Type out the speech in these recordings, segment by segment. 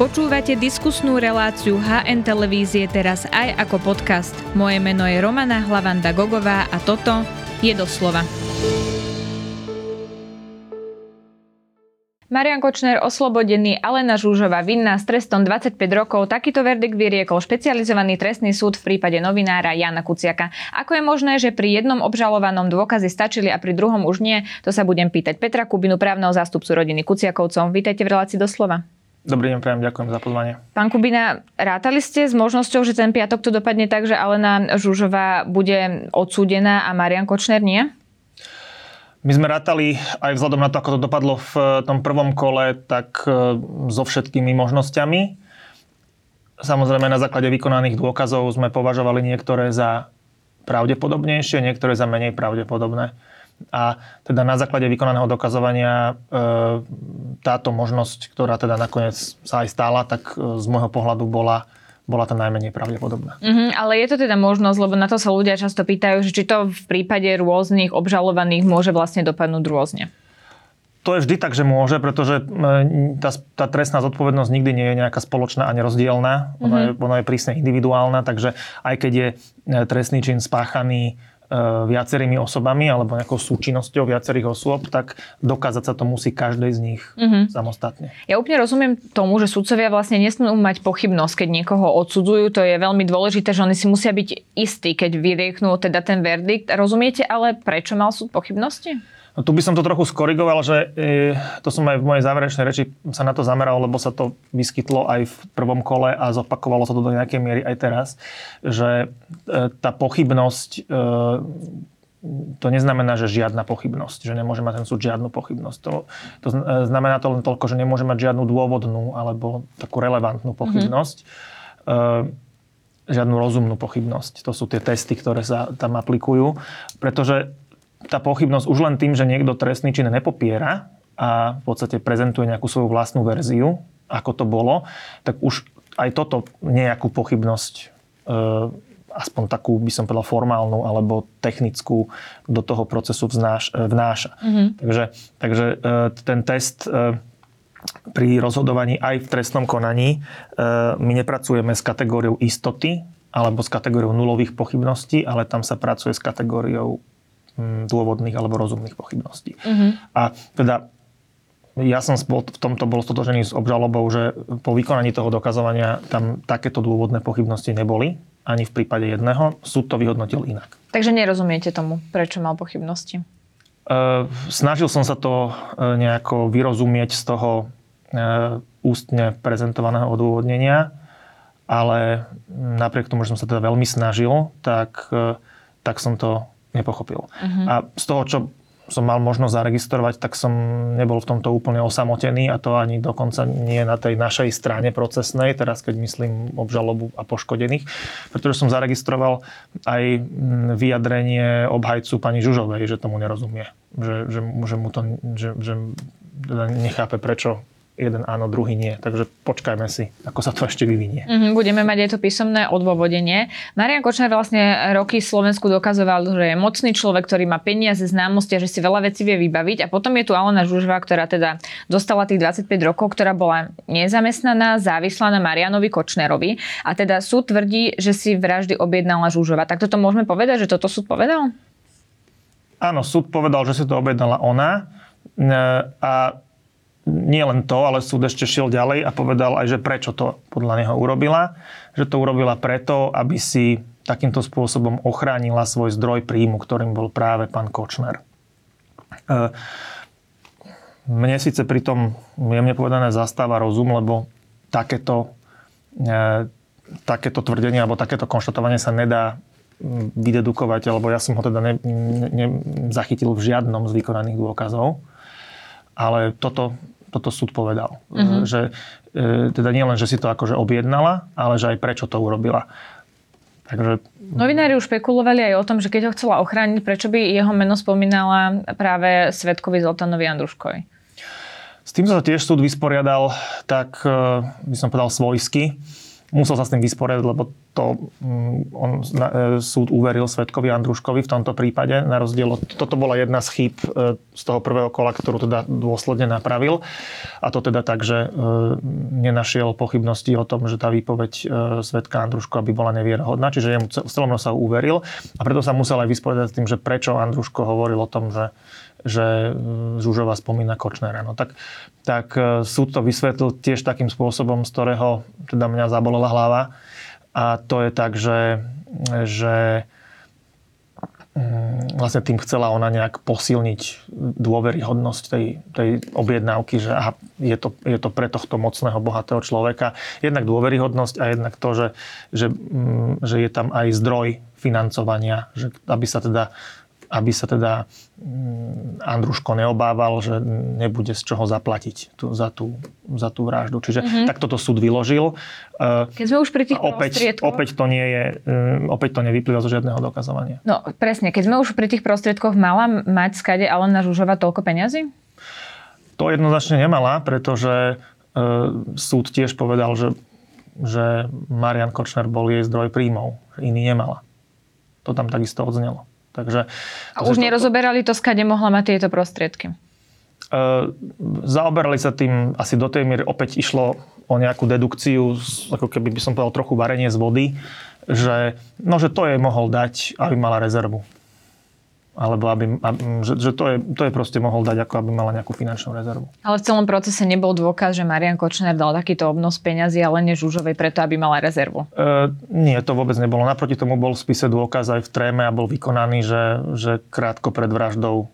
Počúvate diskusnú reláciu HN Televízie teraz aj ako podcast. Moje meno je Romana Hlavanda Gogová a toto je doslova. Marian Kočner oslobodený, Alena Žúžová vinná s trestom 25 rokov. Takýto verdikt vyriekol špecializovaný trestný súd v prípade novinára Jana Kuciaka. Ako je možné, že pri jednom obžalovanom dôkazy stačili a pri druhom už nie? To sa budem pýtať Petra Kubinu, právneho zástupcu rodiny Kuciakovcov. Vítajte v relácii doslova. Dobrý deň, prajem, ďakujem za pozvanie. Pán Kubina, rátali ste s možnosťou, že ten piatok to dopadne tak, že Alena Žužová bude odsúdená a Marian Kočner nie? My sme rátali aj vzhľadom na to, ako to dopadlo v eh, tom prvom kole, tak eh, so všetkými možnosťami. Samozrejme na základe vykonaných dôkazov sme považovali niektoré za pravdepodobnejšie, niektoré za menej pravdepodobné. A teda na základe vykonaného dokazovania eh, táto možnosť, ktorá teda nakoniec sa aj stála, tak z môjho pohľadu bola bola to najmenej pravdepodobná. Mm-hmm, ale je to teda možnosť, lebo na to sa ľudia často pýtajú, že či to v prípade rôznych obžalovaných môže vlastne dopadnúť rôzne. To je vždy tak, že môže, pretože e, tá, tá trestná zodpovednosť nikdy nie je nejaká spoločná a nerozdielná. Mm-hmm. Ona, je, je prísne individuálna, takže aj keď je e, trestný čin spáchaný E, viacerými osobami alebo nejakou súčinnosťou viacerých osôb, tak dokázať sa to musí každej z nich mm-hmm. samostatne. Ja úplne rozumiem tomu, že sudcovia vlastne nesmú mať pochybnosť, keď niekoho odsudzujú. To je veľmi dôležité, že oni si musia byť istí, keď vyrieknú teda ten verdikt. Rozumiete ale, prečo mal súd pochybnosti? No, tu by som to trochu skorigoval, že e, to som aj v mojej záverečnej reči sa na to zameral, lebo sa to vyskytlo aj v prvom kole a zopakovalo sa to do nejakej miery aj teraz, že e, tá pochybnosť e, to neznamená, že žiadna pochybnosť, že nemôže mať ten súd žiadnu pochybnosť. To, to znamená to len toľko, že nemôže mať žiadnu dôvodnú alebo takú relevantnú pochybnosť. Mm-hmm. Žiadnu rozumnú pochybnosť. To sú tie testy, ktoré sa tam aplikujú. Pretože tá pochybnosť už len tým, že niekto trestný čin nepopiera a v podstate prezentuje nejakú svoju vlastnú verziu, ako to bolo, tak už aj toto nejakú pochybnosť e, aspoň takú, by som povedal, formálnu alebo technickú do toho procesu vznáš, e, vnáša. Mm-hmm. Takže, takže e, ten test pri rozhodovaní aj v trestnom konaní my nepracujeme s kategóriou istoty alebo s kategóriou nulových pochybností, ale tam sa pracuje s kategóriou dôvodných alebo rozumných pochybností. Uh-huh. A teda ja som v tomto bol stotožený s obžalobou, že po vykonaní toho dokazovania tam takéto dôvodné pochybnosti neboli, ani v prípade jedného. Súd to vyhodnotil inak. Takže nerozumiete tomu, prečo mal pochybnosti? Uh, snažil som sa to uh, nejako vyrozumieť z toho uh, ústne prezentovaného odôvodnenia, ale napriek tomu, že som sa teda veľmi snažil, tak, tak som to nepochopil. Uh-huh. A z toho, čo som mal možnosť zaregistrovať, tak som nebol v tomto úplne osamotený a to ani dokonca nie na tej našej strane procesnej, teraz keď myslím obžalobu a poškodených, pretože som zaregistroval aj mm, vyjadrenie obhajcu pani Žužovej, že tomu nerozumie. Že, že, že mu to, že, že teda nechápe, prečo jeden áno, druhý nie. Takže počkajme si, ako sa to ešte vyvinie. Mm-hmm, budeme mať aj to písomné odôvodenie. Marian Kočner vlastne roky Slovensku dokazoval, že je mocný človek, ktorý má peniaze, známosti a že si veľa vecí vie vybaviť. A potom je tu Alena Žužva, ktorá teda dostala tých 25 rokov, ktorá bola nezamestnaná, závislá na Marianovi Kočnerovi. A teda súd tvrdí, že si vraždy objednala Žužova. Tak toto môžeme povedať, že toto súd povedal? Áno, súd povedal, že si to objednala ona. A nie len to, ale súd ešte šiel ďalej a povedal aj, že prečo to podľa neho urobila. Že to urobila preto, aby si takýmto spôsobom ochránila svoj zdroj príjmu, ktorým bol práve pán Kočner. E, mne síce pri tom jemne povedané zastáva rozum, lebo takéto, e, takéto tvrdenie alebo takéto konštatovanie sa nedá vydedukovať, alebo ja som ho teda ne, ne, zachytil v žiadnom z vykonaných dôkazov. Ale toto, toto súd povedal. Uh-huh. Že e, teda nie len, že si to akože objednala, ale že aj prečo to urobila. Takže... Novinári už špekulovali aj o tom, že keď ho chcela ochrániť, prečo by jeho meno spomínala práve Svetkovi Zoltanovi Andruškovi. S tým sa tiež súd vysporiadal tak, e, by som povedal, svojsky. Musel sa s tým vysporiadať, lebo to mm, on, na, e, súd uveril Svetkovi Andruškovi v tomto prípade, na rozdiel od, toto bola jedna z chýb e, z toho prvého kola, ktorú teda dôsledne napravil. A to teda tak, že e, nenašiel pochybnosti o tom, že tá výpoveď Svetka Andruško by bola nevierohodná, čiže jemu celom rozsahu uveril a preto sa musel aj vysporiadať s tým, že prečo Andruško hovoril o tom, že že Žužova spomína Kočnera. No tak, tak e, súd to vysvetlil tiež takým spôsobom, z ktorého teda mňa zabolela hlava. A to je tak, že, že mm, vlastne tým chcela ona nejak posilniť dôveryhodnosť tej, tej objednávky, že aha, je, to, je to pre tohto mocného, bohatého človeka. Jednak dôveryhodnosť a jednak to, že, že, mm, že je tam aj zdroj financovania, že aby sa teda aby sa teda mm, Andruško neobával, že nebude z čoho zaplatiť tu, za, tú, za tú vraždu. Čiže mm-hmm. tak toto súd vyložil. Keď sme už pri tých opäť, opäť to nie je, mm, opäť to nevyplýva zo žiadneho dokazovania. No presne, keď sme už pri tých prostriedkoch, mala mať skade Alena Žužova toľko peňazí? To jednoznačne nemala, pretože e, súd tiež povedal, že, že Marian Kočner bol jej zdroj príjmov, iný nemala. To tam takisto odznelo. Takže, a už to, nerozoberali to, skade mohla mať tieto prostriedky? Uh, zaoberali sa tým asi do tej miery, opäť išlo o nejakú dedukciu, ako keby by som povedal trochu varenie z vody, že, no, že to jej mohol dať, aby mala rezervu alebo aby, aby že, že to, je, to je proste mohol dať, ako aby mala nejakú finančnú rezervu. Ale v celom procese nebol dôkaz, že Marian Kočner dal takýto obnos peňazí, ale nie Žužovej preto, aby mala rezervu. E, nie, to vôbec nebolo. Naproti tomu bol v spise dôkaz aj v tréme a bol vykonaný, že, že krátko pred vraždou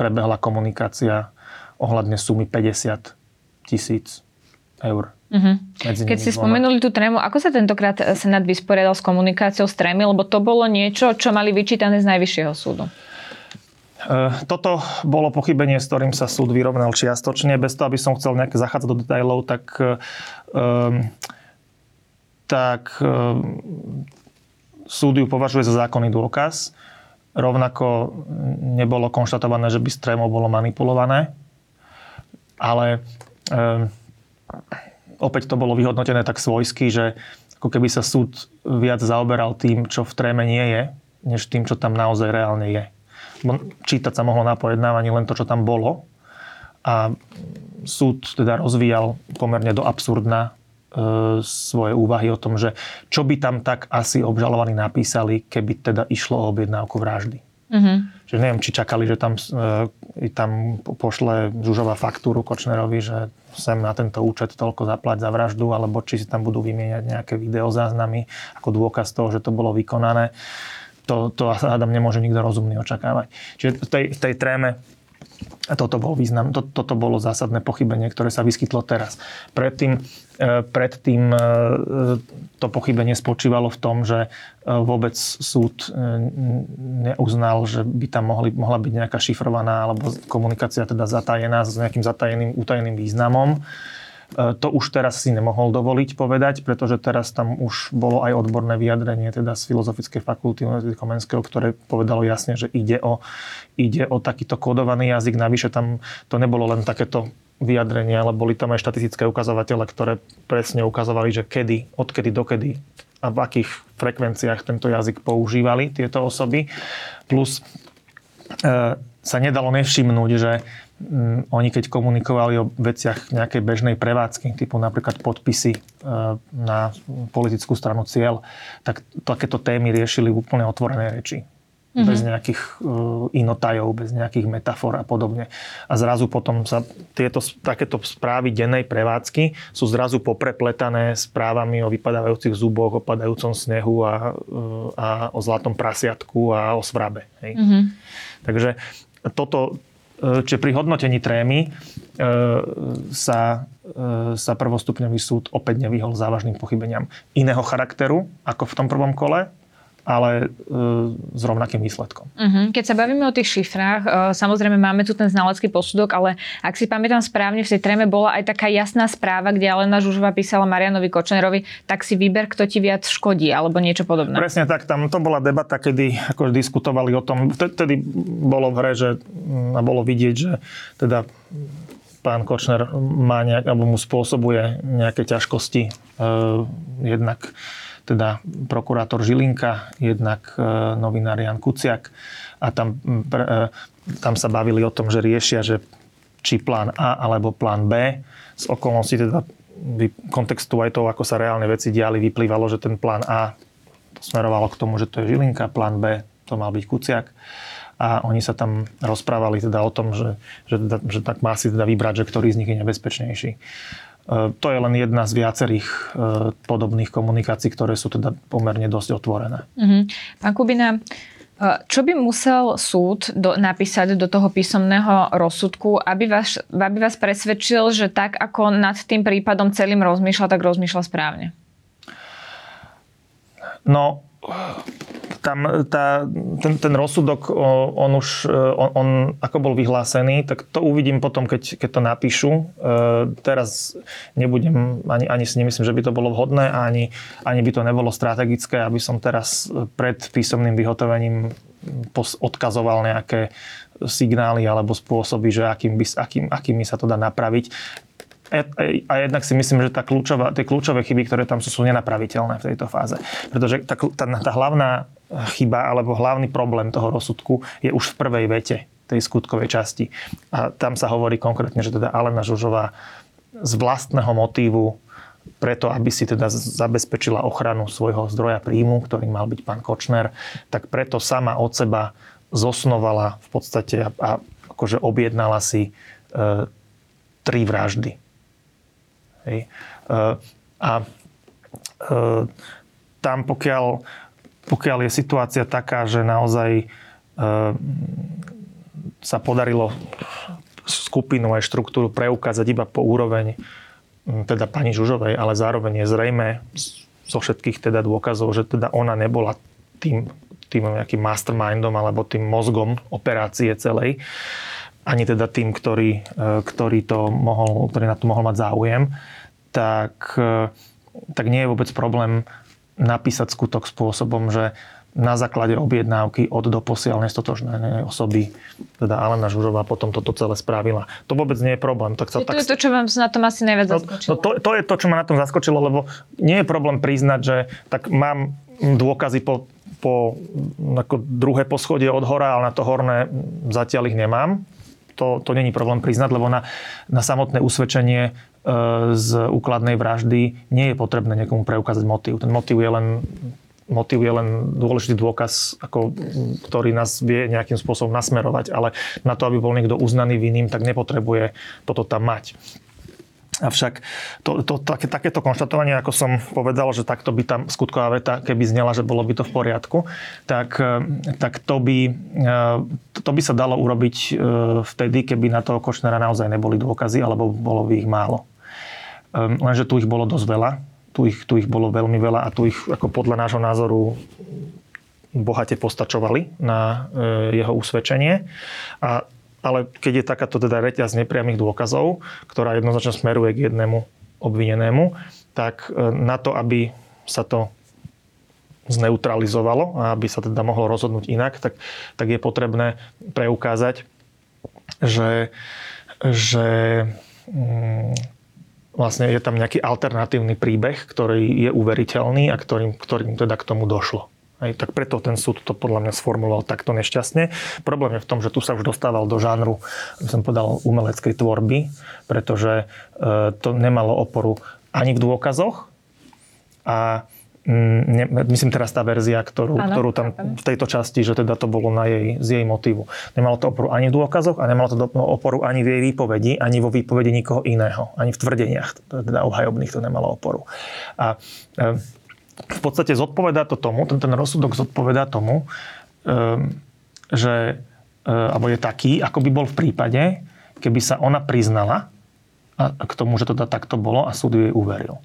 prebehla komunikácia ohľadne sumy 50 tisíc eur. Uh-huh. Keď si dvoma. spomenuli tú trému, ako sa tentokrát Senát vysporiadal s komunikáciou s trémy, lebo to bolo niečo, čo mali vyčítané z Najvyššieho súdu? Eh, toto bolo pochybenie, s ktorým sa súd vyrovnal čiastočne. Bez toho, aby som chcel nejaké zachádzať do detailov, tak, um, tak um, súd ju považuje za zákonný dôkaz. Rovnako nebolo konštatované, že by s trémou bolo manipulované. Ale um, opäť to bolo vyhodnotené tak svojsky, že ako keby sa súd viac zaoberal tým, čo v tréme nie je, než tým, čo tam naozaj reálne je čítať sa mohlo na pojednávaní len to, čo tam bolo. A súd teda rozvíjal pomerne do absurdna e, svoje úvahy o tom, že čo by tam tak asi obžalovaní napísali, keby teda išlo o objednávku vraždy. Mm-hmm. Že neviem, či čakali, že tam, e, tam pošle Žužová faktúru Kočnerovi, že sem na tento účet toľko zaplať za vraždu, alebo či si tam budú vymieňať nejaké videozáznamy ako dôkaz toho, že to bolo vykonané to, to hádam nemôže nikto rozumný očakávať. Čiže v tej, v tej tréme toto bol význam, to, toto bolo zásadné pochybenie, ktoré sa vyskytlo teraz. Predtým, e, predtým e, to pochybenie spočívalo v tom, že e, vôbec súd neuznal, že by tam mohli, mohla byť nejaká šifrovaná alebo komunikácia teda zatajená s nejakým zatajeným, utajeným významom E, to už teraz si nemohol dovoliť povedať, pretože teraz tam už bolo aj odborné vyjadrenie teda z Filozofickej fakulty Univerzity Komenského, ktoré povedalo jasne, že ide o, ide o takýto kodovaný jazyk. Navyše tam to nebolo len takéto vyjadrenie, ale boli tam aj štatistické ukazovatele, ktoré presne ukazovali, že kedy, odkedy dokedy a v akých frekvenciách tento jazyk používali tieto osoby. Plus e, sa nedalo nevšimnúť, že oni keď komunikovali o veciach nejakej bežnej prevádzky, typu napríklad podpisy e, na politickú stranu cieľ, tak takéto témy riešili v úplne otvorenej reči. Mm-hmm. Bez nejakých uh, inotajov, bez nejakých metafor a podobne. A zrazu potom sa tieto, takéto správy dennej prevádzky sú zrazu poprepletané správami o vypadávajúcich zuboch, o padajúcom snehu a, uh, a o zlatom prasiatku a o svrabe. Hej. Mm-hmm. Takže toto, E, čiže pri hodnotení trémy e, sa, e, sa prvostupňový súd opäť nevyhol závažným pochybeniam iného charakteru ako v tom prvom kole, ale e, s rovnakým výsledkom. Uh-huh. Keď sa bavíme o tých šifrách, e, samozrejme máme tu ten znalecký posudok, ale ak si pamätám správne, v tej tréme bola aj taká jasná správa, kde Alena Žužova písala Marianovi Kočnerovi, tak si vyber, kto ti viac škodí, alebo niečo podobné. Presne tak, tam to bola debata, kedy ako diskutovali o tom, vtedy bolo v hre, že a bolo vidieť, že teda pán Kočner má nejak, alebo mu spôsobuje nejaké ťažkosti jednak teda prokurátor Žilinka, jednak novinár Jan Kuciak a tam, tam sa bavili o tom, že riešia, že či plán A alebo plán B. Z okolností teda kontextu aj toho, ako sa reálne veci diali, vyplývalo, že ten plán A smerovalo k tomu, že to je Žilinka, plán B to mal byť Kuciak a oni sa tam rozprávali teda o tom, že, že, že tak má si teda vybrať, že ktorý z nich je nebezpečnejší. E, to je len jedna z viacerých e, podobných komunikácií, ktoré sú teda pomerne dosť otvorené. Mm-hmm. Pán Kubina, čo by musel súd do, napísať do toho písomného rozsudku, aby vás, aby vás presvedčil, že tak, ako nad tým prípadom celým rozmýšľa, tak rozmýšľa správne? No, tam tá, ten, ten rozsudok, on už, on, on ako bol vyhlásený, tak to uvidím potom, keď, keď to napíšu. E, teraz nebudem, ani, ani si nemyslím, že by to bolo vhodné, ani, ani by to nebolo strategické, aby som teraz pred písomným vyhotovením odkazoval nejaké signály alebo spôsoby, že akým by, akým, akými sa to dá napraviť. A, jednak si myslím, že tá kľúčová, tie kľúčové chyby, ktoré tam sú, sú nenapraviteľné v tejto fáze. Pretože tá, tá, tá hlavná chyba alebo hlavný problém toho rozsudku je už v prvej vete tej skutkovej časti. A tam sa hovorí konkrétne, že teda Alena Žužová z vlastného motívu preto, aby si teda zabezpečila ochranu svojho zdroja príjmu, ktorým mal byť pán Kočner, tak preto sama od seba zosnovala v podstate a, a akože objednala si e, tri vraždy Hej. E, a e, tam pokiaľ, pokiaľ je situácia taká, že naozaj e, sa podarilo skupinu aj štruktúru preukázať iba po úroveň teda pani Žužovej, ale zároveň je zrejme zo všetkých teda dôkazov, že teda ona nebola tým, tým nejakým mastermindom alebo tým mozgom operácie celej, ani teda tým, ktorý, ktorý, to mohol, ktorý na to mohol mať záujem tak, e, tak nie je vôbec problém napísať skutok spôsobom, že na základe objednávky od doposiaľ nestotožnej osoby, teda Alena Žužová potom toto celé spravila. To vôbec nie je problém. Tak sa, to tak... je to, čo vám na tom asi najviac no, zaskočilo. No, to, to je to, čo ma na tom zaskočilo, lebo nie je problém priznať, že tak mám dôkazy po, po ako druhé poschodie od hora, ale na to horné zatiaľ ich nemám. To, to není problém priznať, lebo na, na samotné usvedčenie z úkladnej vraždy nie je potrebné niekomu preukázať motív. Ten motív je len motív je len dôležitý dôkaz, ako, ktorý nás vie nejakým spôsobom nasmerovať, ale na to, aby bol niekto uznaný vinným, tak nepotrebuje toto tam mať. Avšak to, to, také, takéto konštatovanie, ako som povedal, že takto by tam skutková veta, keby znela, že bolo by to v poriadku, tak, eh, tak to, by, eh, to by sa dalo urobiť eh, vtedy, keby na toho Kočnera naozaj neboli dôkazy, alebo bolo by ich málo. Ehm, lenže tu ich bolo dosť veľa. Tu ich, tu ich bolo veľmi veľa a tu ich ako podľa nášho názoru bohate postačovali na jeho usvedčenie. A ale keď je takáto teda reťaz nepriamých dôkazov, ktorá jednoznačne smeruje k jednému obvinenému, tak e, na to, aby sa to zneutralizovalo a aby sa teda mohlo rozhodnúť inak, tak, tak je potrebné preukázať, že, že mm, vlastne je tam nejaký alternatívny príbeh, ktorý je uveriteľný a ktorým, ktorým teda k tomu došlo. Aj, tak preto ten súd to podľa mňa sformuloval takto nešťastne. Problém je v tom, že tu sa už dostával do žánru, by som povedal, umeleckej tvorby, pretože e, to nemalo oporu ani v dôkazoch a mm, ne, myslím teraz tá verzia, ktorú, ano, ktorú tam v tejto časti, že teda to bolo na jej, z jej motívu. Nemalo to oporu ani v dôkazoch a nemalo to oporu ani v jej výpovedi, ani vo výpovedi nikoho iného, ani v tvrdeniach, teda obhajobných to nemalo oporu. A e, v podstate zodpovedá to tomu, ten, ten rozsudok zodpovedá tomu, um, že, uh, alebo je taký, ako by bol v prípade, keby sa ona priznala a, a k tomu, že to teda takto bolo a súd jej uveril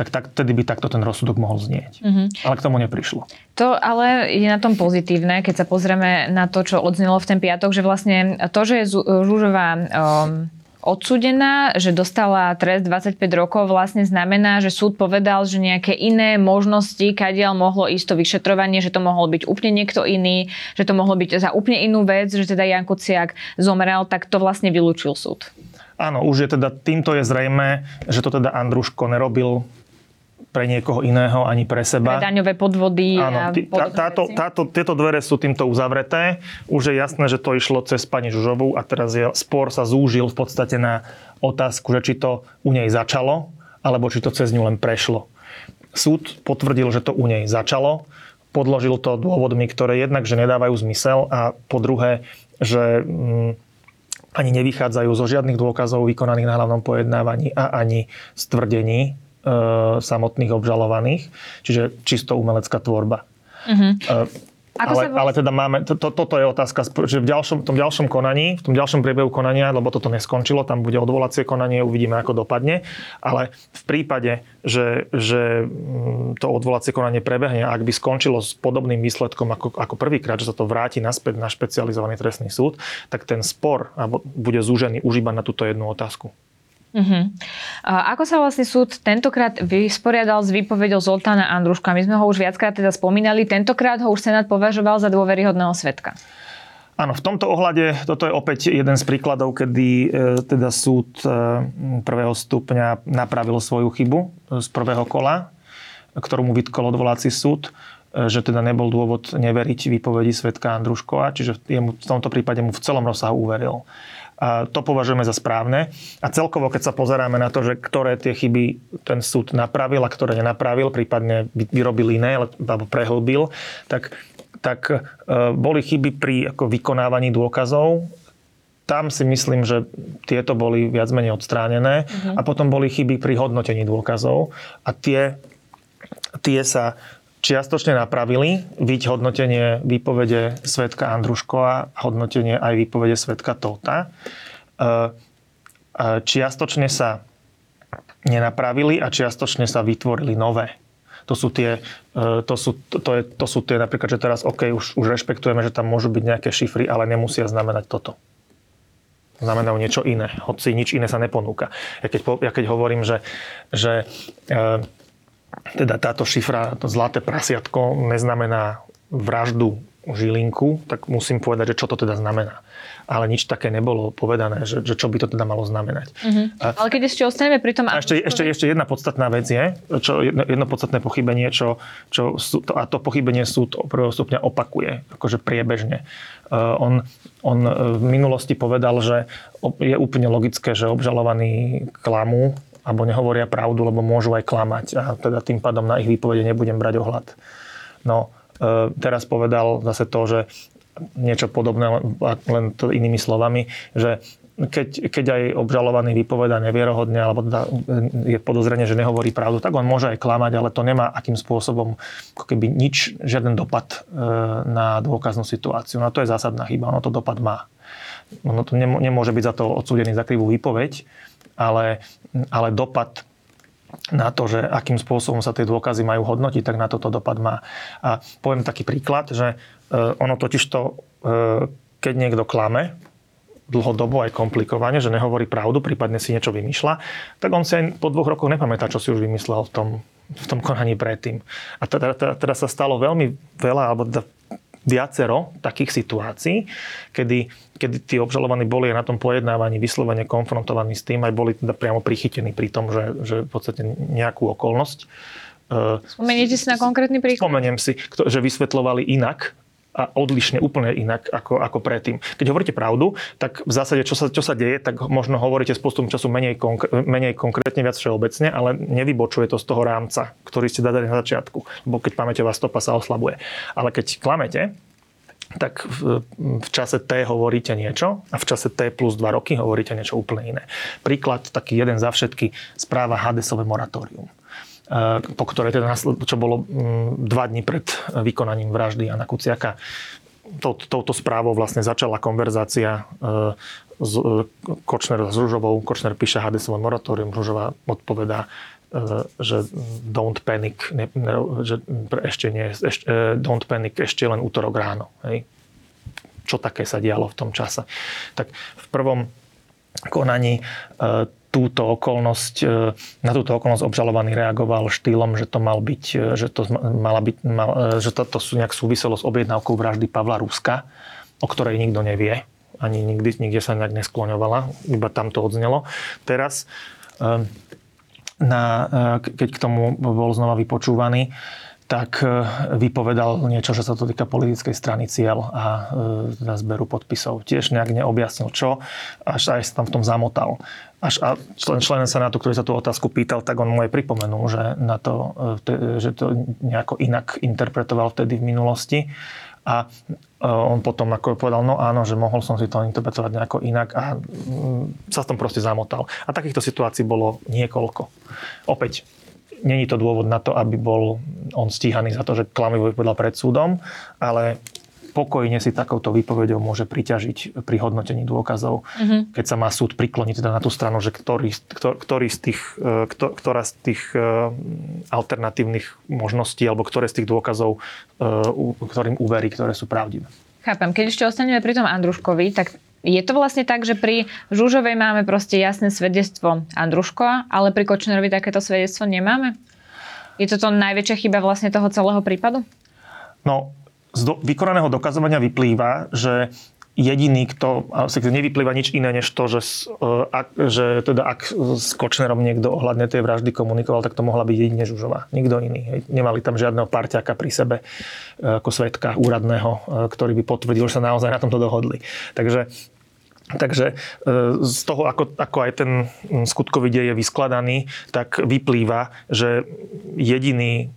tak, tak tedy by takto ten rozsudok mohol znieť. Mm-hmm. Ale k tomu neprišlo. To ale je na tom pozitívne, keď sa pozrieme na to, čo odznelo v ten piatok, že vlastne to, že je Žužová um, odsudená, že dostala trest 25 rokov, vlastne znamená, že súd povedal, že nejaké iné možnosti, kadiaľ mohlo ísť to vyšetrovanie, že to mohol byť úplne niekto iný, že to mohlo byť za úplne inú vec, že teda Jan Kuciak zomrel, tak to vlastne vylúčil súd. Áno, už je teda, týmto je zrejme, že to teda Andruško nerobil pre niekoho iného, ani pre seba. Pre daňové podvody Áno, ty, tá, táto, táto, tieto dvere sú týmto uzavreté. Už je jasné, že to išlo cez pani Žužovú a teraz je, spor sa zúžil v podstate na otázku, že či to u nej začalo, alebo či to cez ňu len prešlo. Súd potvrdil, že to u nej začalo, podložil to dôvodmi, ktoré jednak, že nedávajú zmysel a po druhé, že mm, ani nevychádzajú zo žiadnych dôkazov vykonaných na hlavnom pojednávaní a ani z tvrdení samotných obžalovaných. Čiže čisto umelecká tvorba. Mhm. E, Ako ale, sa ale teda máme, to, to, toto je otázka, že v ďalšom, v tom ďalšom konaní, v tom ďalšom priebehu konania, lebo toto neskončilo, tam bude odvolacie konanie, uvidíme, ako dopadne, ale v prípade, že, že mm, to odvolacie konanie prebehne, ak by skončilo s podobným výsledkom ako, ako prvýkrát, že sa to vráti naspäť na špecializovaný trestný súd, tak ten spor bude zúžený už iba na túto jednu otázku. Uh-huh. A ako sa vlastne súd tentokrát vysporiadal s výpovedou Zoltána Andruška? My sme ho už viackrát teda spomínali. Tentokrát ho už Senát považoval za dôveryhodného svetka. Áno, v tomto ohľade toto je opäť jeden z príkladov, kedy e, teda súd e, prvého stupňa napravil svoju chybu e, z prvého kola, ktorú mu vytkol odvolací súd, e, že teda nebol dôvod neveriť výpovedi svetka Andruškova, čiže jemu, v tomto prípade mu v celom rozsahu uveril. A to považujeme za správne. A celkovo, keď sa pozeráme na to, že ktoré tie chyby ten súd napravil a ktoré nenapravil, prípadne vy- vyrobil iné alebo prehlbil, tak, tak e, boli chyby pri ako vykonávaní dôkazov, tam si myslím, že tieto boli viac menej odstránené. A potom boli chyby pri hodnotení dôkazov. A tie, tie sa čiastočne napravili. Viď hodnotenie výpovede svetka Andruškova, hodnotenie aj výpovede svetka Tota. Čiastočne sa nenapravili a čiastočne sa vytvorili nové. To sú tie, e, to sú, to, je, to sú tie napríklad, že teraz OK, už, už rešpektujeme, že tam môžu byť nejaké šifry, ale nemusia znamenať toto znamenajú niečo iné, hoci nič iné sa neponúka. Ja keď, ja keď hovorím, že, že e, teda táto šifra, to zlaté prasiatko neznamená vraždu Žilinku, tak musím povedať, že čo to teda znamená. Ale nič také nebolo povedané, že, že čo by to teda malo znamenať. A, Ale keď ešte ostaneme pri tom... a ešte, ešte, ešte jedna podstatná vec je, čo, jedno, jedno podstatné pochybenie, čo, čo to, a to pochybenie súd prvého stupňa opakuje, akože priebežne. Uh, on, on v minulosti povedal, že je úplne logické, že obžalovaní klamú alebo nehovoria pravdu, lebo môžu aj klamať a teda tým pádom na ich výpovede nebudem brať ohľad. No, uh, teraz povedal zase to, že niečo podobné, len- to inými slovami, že keď, keď aj obžalovaný vypoveda nevierohodne alebo teda je podozrenie, že nehovorí pravdu, tak on môže aj klamať, ale to nemá akým spôsobom ako keby nič, žiaden dopad e, na dôkaznú situáciu. No to je zásadná chyba, ono to dopad má. Ono to nemô- nemôže byť za to odsúdený za krivú výpoveď, ale, ale dopad na to, že akým spôsobom sa tie dôkazy majú hodnotiť, tak na toto dopad má. A poviem taký príklad, že e, ono totiž to, keď niekto klame, dlhodobo aj komplikovane, že nehovorí pravdu, prípadne si niečo vymýšľa, tak on si aj po dvoch rokoch nepamätá, čo si už vymyslel v tom, v tom konaní predtým. A teda, teda, teda sa stalo veľmi veľa, alebo teda viacero takých situácií, kedy, kedy tí obžalovaní boli na tom pojednávaní vyslovene konfrontovaní s tým, aj boli teda priamo prichytení pri tom, že, že v podstate nejakú okolnosť e, Spomeniete si na konkrétny príklad? Spomeniem si, že vysvetľovali inak a odlišne, úplne inak ako, ako predtým. Keď hovoríte pravdu, tak v zásade, čo sa, čo sa deje, tak možno hovoríte s postupom času menej, konkr- menej konkrétne, viac všeobecne, ale nevybočuje to z toho rámca, ktorý ste dali na začiatku. Lebo keď pamäťová stopa sa oslabuje. Ale keď klamete, tak v, v čase T hovoríte niečo a v čase T plus 2 roky hovoríte niečo úplne iné. Príklad, taký jeden za všetky, správa Hadesové moratórium po ktorej teda, čo bolo mm, dva dní pred vykonaním vraždy Jana Kuciaka. Tou- Touto správou vlastne začala konverzácia eh, s eh, Kočner s Ružovou. Kočner píše Hadesové moratórium, Ružová odpovedá, eh, že don't panic, ne, ne, že ešte nie, ešte, eh, don't panic, ešte len útorok ráno. Hej. Čo také sa dialo v tom čase. Tak v prvom konaní túto okolnosť, e, na túto okolnosť obžalovaný reagoval štýlom, že to mal byť, e, že to mala byť, mal, e, že to, to sú nejak súviselo s objednávkou vraždy Pavla Ruska, o ktorej nikto nevie. Ani nikdy, nikde sa nejak neskloňovala, iba tam to odznelo. Teraz na, keď k tomu bol znova vypočúvaný, tak e, vypovedal niečo, že sa to týka politickej strany cieľ a e, teda zberu podpisov. Tiež nejak neobjasnil čo, až aj sa tam v tom zamotal. Až a člen, člen Senátu, ktorý sa tú otázku pýtal, tak on mu aj pripomenul, že, na to, e, že to nejako inak interpretoval vtedy v minulosti. A on potom ako povedal, no áno, že mohol som si to interpretovať nejako inak a mm, sa v tom proste zamotal. A takýchto situácií bolo niekoľko. Opäť, není to dôvod na to, aby bol on stíhaný za to, že klamivo vypovedal pred súdom, ale pokojne si takouto výpovedou môže priťažiť pri hodnotení dôkazov, mm-hmm. keď sa má súd prikloniť teda na tú stranu, že ktorý, ktorý z tých, e, ktorá z tých e, alternatívnych možností alebo ktoré z tých dôkazov, e, ktorým uverí, ktoré sú pravdivé. Chápem. Keď ešte ostaneme pri tom Andruškovi, tak je to vlastne tak, že pri Žužovej máme proste jasné svedectvo Andruškova, ale pri Kočnerovi takéto svedectvo nemáme? Je to to najväčšia chyba vlastne toho celého prípadu? No, z do, vykonaného dokazovania vyplýva, že jediný, kto, nevyplýva nič iné, než to, že, e, že teda ak s Kočnerom niekto ohľadne tej vraždy komunikoval, tak to mohla byť jedine Žužová. Nikto iný. Nemali tam žiadneho parťaka pri sebe e, ako svetka úradného, e, ktorý by potvrdil, že sa naozaj na tomto dohodli. Takže Takže z toho, ako, ako aj ten skutkový dej je vyskladaný, tak vyplýva, že jediný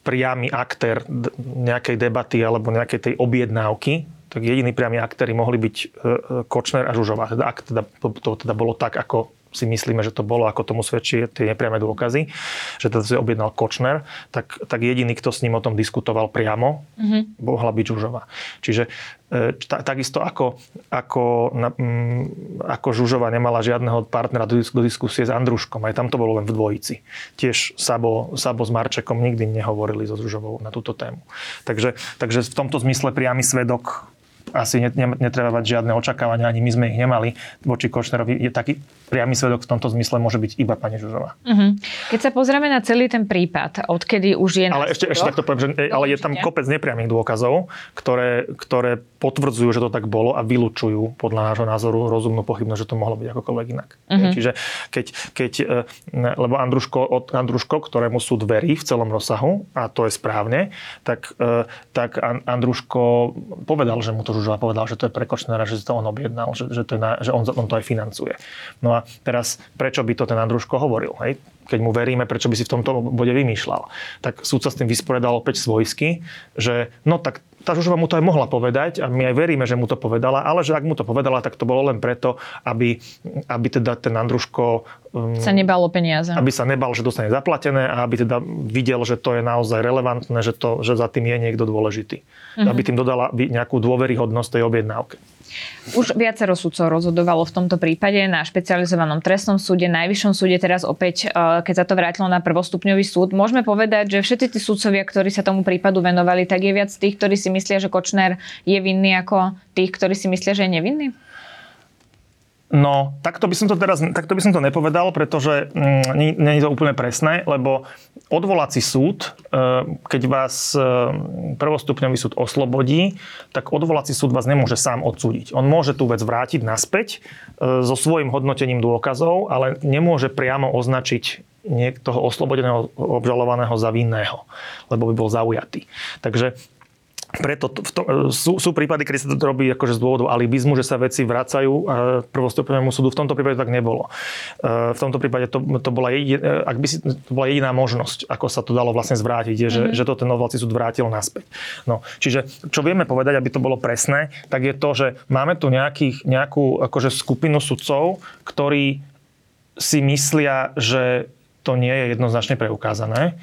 priamy aktér nejakej debaty alebo nejakej tej objednávky tak jediní priami aktéry mohli byť e, e, Kočner a Žužová. Teda, ak teda, to teda bolo tak, ako si myslíme, že to bolo, ako tomu svedčí tie nepriame dôkazy, že teda si objednal Kočner, tak, tak jediný, kto s ním o tom diskutoval priamo, mm-hmm. mohla byť Žužová. Čiže e, ta, takisto ako, ako, na, m, ako Žužova nemala žiadneho partnera do, do diskusie s Andruškom, aj tam to bolo len v dvojici. Tiež Sabo, Sabo s Marčekom nikdy nehovorili so Žužovou na túto tému. Takže, takže v tomto zmysle priamy svedok asi netreba mať žiadne očakávania, ani my sme ich nemali voči Kočnerovi. Je taký priamy svedok v tomto zmysle môže byť iba pani Žužová. Uh-huh. Keď sa pozrieme na celý ten prípad, odkedy už je... Ale ešte, ešte takto poviem, že, ale je tam kopec nepriamých dôkazov, ktoré, ktoré potvrdzujú, že to tak bolo a vylučujú podľa nášho názoru rozumnú pochybnosť, že to mohlo byť akokoľvek inak. Uh-huh. Čiže keď, keď, e, lebo Andruško, od Andruško, ktorému súd verí v celom rozsahu, a to je správne, tak, e, tak Andruško povedal, že mu to Žužova povedal, že to je pre Kočnera, že si to on objednal, že, že, to je na, že on, on to aj financuje. No a teraz, prečo by to ten Andruško hovoril? Hej? Keď mu veríme, prečo by si v tomto bode vymýšľal? Tak súd sa s tým vysporiadal opäť svojsky, že no tak tá Žužova mu to aj mohla povedať a my aj veríme, že mu to povedala, ale že ak mu to povedala, tak to bolo len preto, aby, aby teda ten Andruško um, sa nebal o peniaze. Aby sa nebal, že dostane zaplatené a aby teda videl, že to je naozaj relevantné, že, to, že za tým je niekto dôležitý. Mm-hmm. Aby tým dodala nejakú dôveryhodnosť tej objednávke. Už viacero sudcov rozhodovalo v tomto prípade na špecializovanom trestnom súde, najvyššom súde teraz opäť, e, keď sa to vrátilo na prvostupňový súd. Môžeme povedať, že všetci tí sudcovia, ktorí sa tomu prípadu venovali, tak je viac tých, ktorí si myslia, že Kočner je vinný ako tých, ktorí si myslia, že je nevinný? No, takto by som to teraz takto by som to nepovedal, pretože mm, nie, je to úplne presné, lebo odvolací súd, e, keď vás e, prvostupňový súd oslobodí, tak odvolací súd vás nemôže sám odsúdiť. On môže tú vec vrátiť naspäť e, so svojím hodnotením dôkazov, ale nemôže priamo označiť toho oslobodeného obžalovaného za vinného, lebo by bol zaujatý. Takže preto to, to, sú, sú prípady, kedy sa to robí akože z dôvodu alibizmu, že sa veci vracajú prvostupnému súdu. V tomto prípade tak nebolo. E, v tomto prípade to, to, bola, jediná, ak by si, to bola jediná možnosť, ako sa to dalo vlastne zvrátiť, je, že, mm-hmm. že to ten odvolací súd vrátil naspäť. No, čiže čo vieme povedať, aby to bolo presné, tak je to, že máme tu nejakých, nejakú akože skupinu sudcov, ktorí si myslia, že to nie je jednoznačne preukázané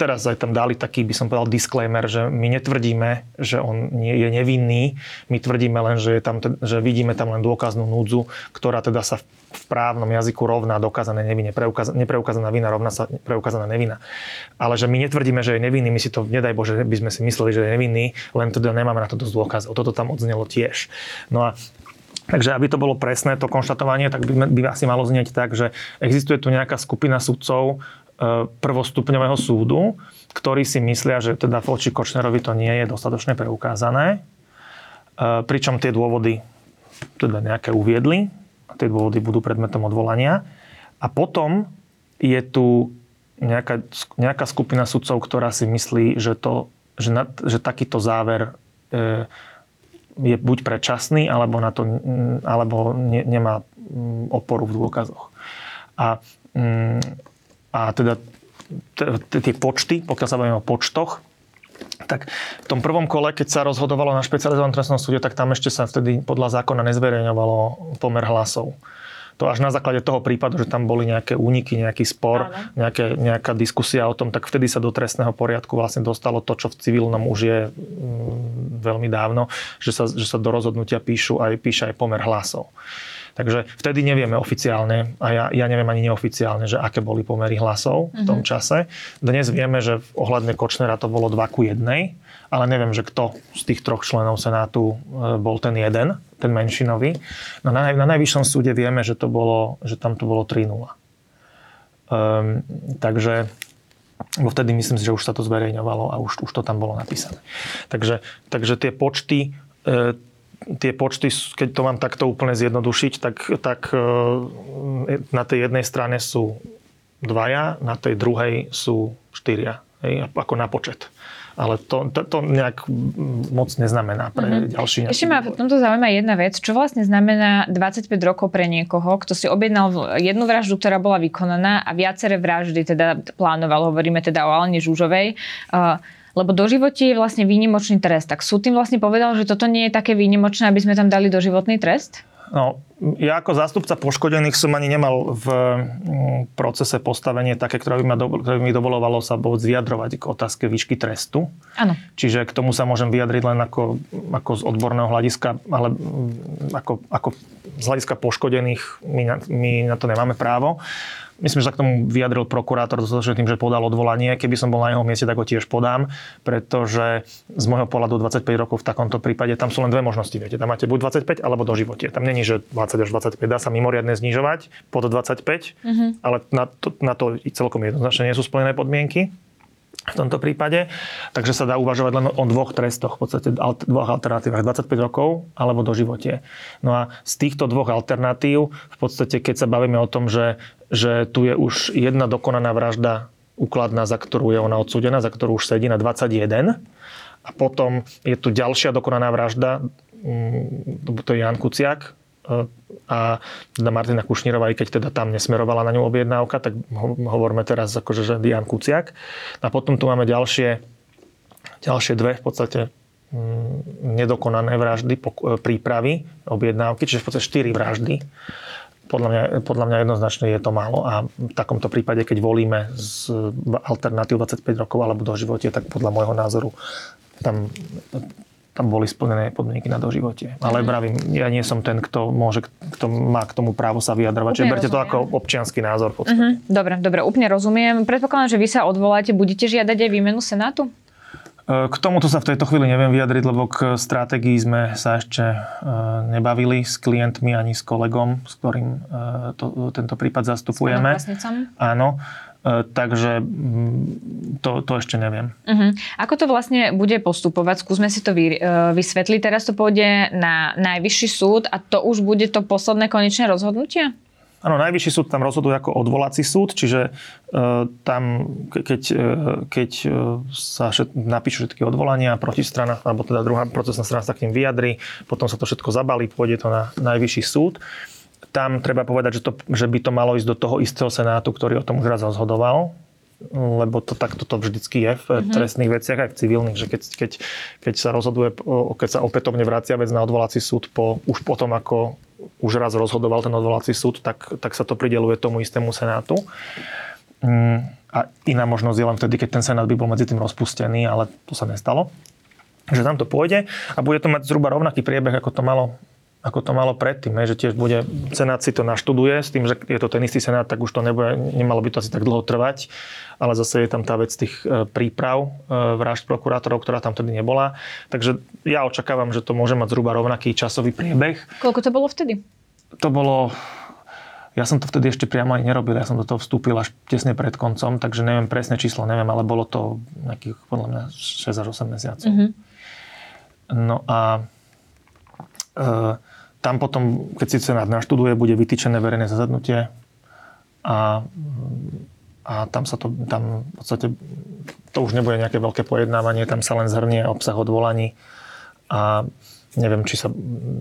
teraz aj tam dali taký, by som povedal, disclaimer, že my netvrdíme, že on nie je nevinný, my tvrdíme len, že, je tam, že vidíme tam len dôkaznú núdzu, ktorá teda sa v právnom jazyku rovná dokázané nevine, nepreukázaná vina rovná sa preukázaná nevina. Ale že my netvrdíme, že je nevinný, my si to, nedaj Bože, by sme si mysleli, že je nevinný, len teda nemáme na to dosť dôkazov. Toto tam odznelo tiež. No a Takže aby to bolo presné, to konštatovanie, tak by, by asi malo znieť tak, že existuje tu nejaká skupina sudcov, prvostupňového súdu, ktorí si myslia, že teda voči Kočnerovi to nie je dostatočne preukázané. E, pričom tie dôvody teda nejaké uviedli a tie dôvody budú predmetom odvolania. A potom je tu nejaká, nejaká skupina sudcov, ktorá si myslí, že, to, že, na, že takýto záver e, je buď predčasný, alebo, na to, alebo ne, nemá oporu v dôkazoch. A, a teda tie počty, pokiaľ sa bavíme o počtoch, tak v tom prvom kole, keď sa rozhodovalo na špecializovanom trestnom súde, tak tam ešte sa vtedy podľa zákona nezverejňovalo pomer hlasov. To až na základe toho prípadu, že tam boli nejaké úniky, nejaký spor, nejaké, nejaká diskusia o tom, tak vtedy sa do trestného poriadku vlastne dostalo to, čo v civilnom už je mm, veľmi dávno, že sa, že sa do rozhodnutia píšu aj, píše aj pomer hlasov. Takže vtedy nevieme oficiálne, a ja, ja neviem ani neoficiálne, že aké boli pomery hlasov v tom mhm. čase. Dnes vieme, že ohľadne Kočnera to bolo 2 ku 1, ale neviem, že kto z tých troch členov Senátu e, bol ten jeden, ten menšinový. No na, na najvyššom súde vieme, že, to bolo, že tam to bolo 3-0. Um, ehm, takže bo vtedy myslím si, že už sa to zverejňovalo a už, už to tam bolo napísané. Takže, takže tie počty e, tie počty, keď to mám takto úplne zjednodušiť, tak, tak e, na tej jednej strane sú dvaja, na tej druhej sú štyria. Hej, ako na počet. Ale to, to, to nejak moc neznamená pre mm-hmm. ďalší. Ešte ma v tomto zaujíma jedna vec. Čo vlastne znamená 25 rokov pre niekoho, kto si objednal jednu vraždu, ktorá bola vykonaná a viaceré vraždy teda plánoval, hovoríme teda o Alene Žužovej. Uh, lebo doživotie je vlastne výnimočný trest. Tak súd tým vlastne povedal, že toto nie je také výnimočné, aby sme tam dali doživotný trest? No, ja ako zástupca poškodených som ani nemal v mm, procese postavenie také, ktoré by, ma do, ktoré by mi dovolovalo sa vôbec vyjadrovať k otázke výšky trestu. Áno. Čiže k tomu sa môžem vyjadriť len ako, ako z odborného hľadiska, ale mm, ako, ako z hľadiska poškodených my na, my na to nemáme právo. Myslím, že sa k tomu vyjadril prokurátor dostatočne tým, že podal odvolanie. Keby som bol na jeho mieste, tak ho tiež podám, pretože z môjho pohľadu 25 rokov v takomto prípade tam sú len dve možnosti. Viete, tam máte buď 25 alebo do živote. Tam není, že 20 až 25 dá sa mimoriadne znižovať pod 25, mm-hmm. ale na to, na to celkom jednoznačne nie sú splnené podmienky v tomto prípade. Takže sa dá uvažovať len o dvoch trestoch, v podstate dvoch alternatívach, 25 rokov alebo do živote. No a z týchto dvoch alternatív, v podstate keď sa bavíme o tom, že, že tu je už jedna dokonaná vražda ukladná, za ktorú je ona odsúdená, za ktorú už sedí na 21 a potom je tu ďalšia dokonaná vražda, mm, to je Jan Kuciak, a teda Martina Kušnírová, aj keď teda tam nesmerovala na ňu objednávka, tak hovoríme teraz akože, že Dian Kuciak. A potom tu máme ďalšie, ďalšie dve v podstate mm, nedokonané vraždy, e, prípravy, objednávky, čiže v podstate štyri vraždy. Podľa mňa, podľa mňa jednoznačne je to málo a v takomto prípade, keď volíme z alternatív 25 rokov alebo do živote, tak podľa môjho názoru tam tam boli splnené podmienky na doživotie. Ale vravím, ja nie som ten, kto môže, kto má k tomu právo sa vyjadrovať. Čiže berte to ako občianský názor. Uh-huh. Dobre, dobre, úplne rozumiem. Predpokladám, že vy sa odvoláte. Budete žiadať aj výmenu Senátu? E, k tomuto sa v tejto chvíli neviem vyjadriť, lebo k stratégii sme sa ešte e, nebavili s klientmi ani s kolegom, s ktorým e, to, tento prípad zastupujeme. Áno. E, takže mm, to, to ešte neviem. Uh-huh. Ako to vlastne bude postupovať? Skúsme si to vy, uh, vysvetliť. Teraz to pôjde na najvyšší súd a to už bude to posledné konečné rozhodnutie? Áno, najvyšší súd tam rozhoduje ako odvolací súd, čiže uh, tam, keď, uh, keď sa všet, napíšu všetky odvolania, protistrana, alebo teda druhá procesná strana sa k ním vyjadri, potom sa to všetko zabalí, pôjde to na najvyšší súd. Uh, tam treba povedať, že, to, že by to malo ísť do toho istého senátu, ktorý o tom už raz rozhodoval, lebo to takto to vždycky je v mm-hmm. trestných veciach aj v civilných, že keď, keď, keď sa rozhoduje, keď sa opätovne vracia vec na odvolací súd po, už potom, ako už raz rozhodoval ten odvolací súd, tak, tak sa to prideluje tomu istému senátu. Mm, a iná možnosť je len vtedy, keď ten senát by bol medzi tým rozpustený, ale to sa nestalo. Že tam to pôjde a bude to mať zhruba rovnaký priebeh, ako to malo ako to malo predtým, že tiež bude, Senát si to naštuduje, s tým, že je to ten istý Senát, tak už to nebude, nemalo by to asi tak dlho trvať, ale zase je tam tá vec tých e, príprav e, vražd prokurátorov, ktorá tam tedy nebola. Takže ja očakávam, že to môže mať zhruba rovnaký časový priebeh. Koľko to bolo vtedy? To bolo, ja som to vtedy ešte priamo aj nerobil, ja som do toho vstúpil až tesne pred koncom, takže neviem presné číslo, neviem, ale bolo to nejakých podľa mňa 6 až 8 mesiacov. Mm-hmm. No a tam potom, keď si Senát naštuduje, bude vytýčené verejné zasadnutie a a tam sa to, tam v podstate, to už nebude nejaké veľké pojednávanie, tam sa len zhrnie obsah odvolaní a neviem, či sa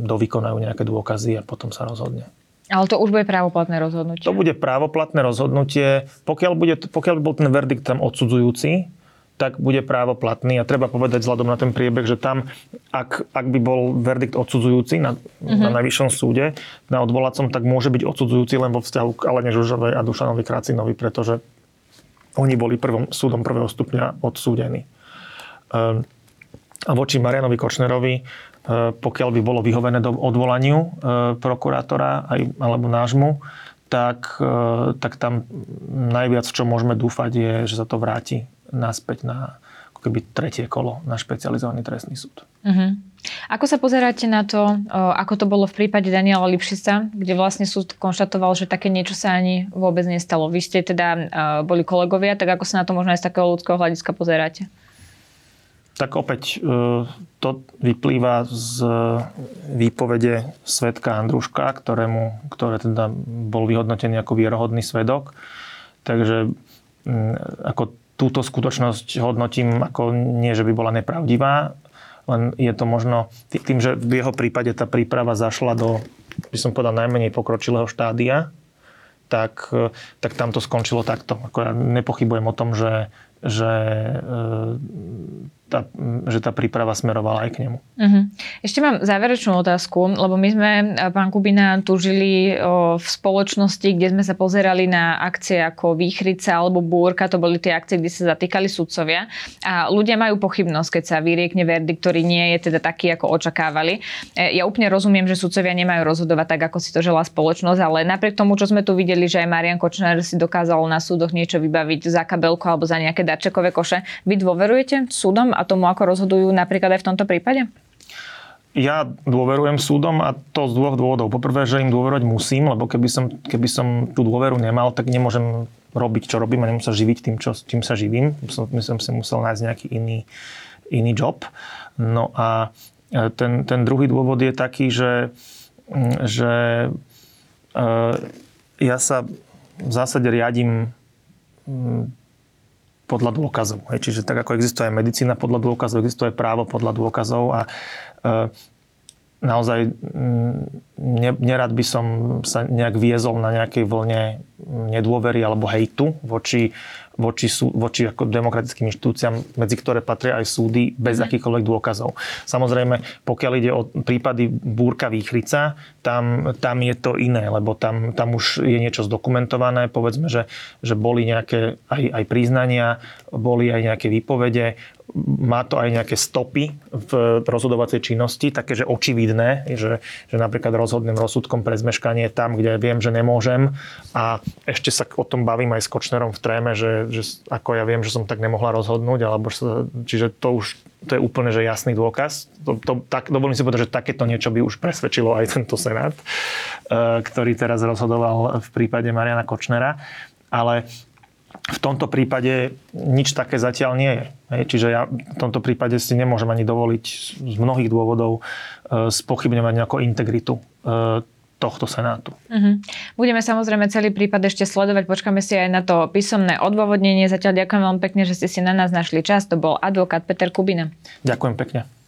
dovykonajú nejaké dôkazy a potom sa rozhodne. Ale to už bude právoplatné rozhodnutie. To bude právoplatné rozhodnutie. Pokiaľ, bude, pokiaľ by bol ten verdikt tam odsudzujúci, tak bude právoplatný. A treba povedať vzhľadom na ten priebeh, že tam, ak, ak by bol verdikt odsudzujúci na, mm-hmm. na najvyššom súde, na odvolacom, tak môže byť odsudzujúci len vo vzťahu k Alene Žužovej a Dušanovi Kracinovi, pretože oni boli prvom, súdom prvého stupňa odsúdení. Ehm, a voči Marianovi Kočnerovi E, pokiaľ by bolo vyhovené do odvolaniu e, prokurátora aj, alebo nášmu, tak, e, tak tam najviac, v čo môžeme dúfať, je, že sa to vráti naspäť na ako keby tretie kolo na špecializovaný trestný súd. Uh-huh. Ako sa pozeráte na to, ako to bolo v prípade Daniela Lipšica, kde vlastne súd konštatoval, že také niečo sa ani vôbec nestalo? Vy ste teda boli kolegovia, tak ako sa na to možno aj z takého ľudského hľadiska pozeráte? tak opäť e, to vyplýva z výpovede svetka Andruška, ktorému, ktoré teda bol vyhodnotený ako vierohodný svedok. Takže ako túto skutočnosť hodnotím ako nie, že by bola nepravdivá, len je to možno tým, že v jeho prípade tá príprava zašla do, by som povedal, najmenej pokročilého štádia, tak, e, tak tam to skončilo takto. Ako ja nepochybujem o tom, že, že e, tá, že tá príprava smerovala aj k nemu. Uh-huh. Ešte mám záverečnú otázku, lebo my sme, pán Kubina, tu žili o, v spoločnosti, kde sme sa pozerali na akcie ako Výchrica alebo Búrka, to boli tie akcie, kde sa zatýkali sudcovia a ľudia majú pochybnosť, keď sa vyriekne verdikt, ktorý nie je teda taký, ako očakávali. E, ja úplne rozumiem, že sudcovia nemajú rozhodovať tak, ako si to žela spoločnosť, ale napriek tomu, čo sme tu videli, že aj Marian Kočner si dokázal na súdoch niečo vybaviť za kabelku alebo za nejaké darčekové koše, vy dôverujete súdom a tomu, ako rozhodujú napríklad aj v tomto prípade? Ja dôverujem súdom a to z dvoch dôvodov. Poprvé, že im dôverovať musím, lebo keby som, keby som tú dôveru nemal, tak nemôžem robiť, čo robím a sa živiť tým, čo, čím sa živím. Som, som si musel nájsť nejaký iný, iný job. No a e, ten, ten druhý dôvod je taký, že, že e, ja sa v zásade riadím podľa dôkazov. Hej. Čiže tak ako existuje medicína podľa dôkazov, existuje právo podľa dôkazov a e, naozaj mm, ne, nerad by som sa nejak viezol na nejakej vlne nedôvery alebo hejtu voči, voči, voči ako demokratickým inštitúciám, medzi ktoré patria aj súdy bez mm. akýchkoľvek dôkazov. Samozrejme, pokiaľ ide o prípady búrka výchrica, tam, tam je to iné, lebo tam, tam už je niečo zdokumentované. Povedzme, že, že boli nejaké aj, aj priznania, boli aj nejaké výpovede, má to aj nejaké stopy v rozhodovacej činnosti, také, že očividné, že, že napríklad rozhodným rozsudkom pre zmeškanie tam, kde viem, že nemôžem a ešte sa o tom bavím aj s Kočnerom v tréme, že, že ako ja viem, že som tak nemohla rozhodnúť, alebo sa, čiže to už to je úplne že jasný dôkaz. To, to, tak, dovolím si povedať, že takéto niečo by už presvedčilo aj tento senát, eh, ktorý teraz rozhodoval v prípade Mariana Kočnera. Ale v tomto prípade nič také zatiaľ nie je. Čiže ja v tomto prípade si nemôžem ani dovoliť z mnohých dôvodov e, spochybňovať nejakú integritu e, tohto Senátu. Uh-huh. Budeme samozrejme celý prípad ešte sledovať, počkáme si aj na to písomné odôvodnenie. Zatiaľ ďakujem veľmi pekne, že ste si na nás našli čas. To bol advokát Peter Kubina. Ďakujem pekne.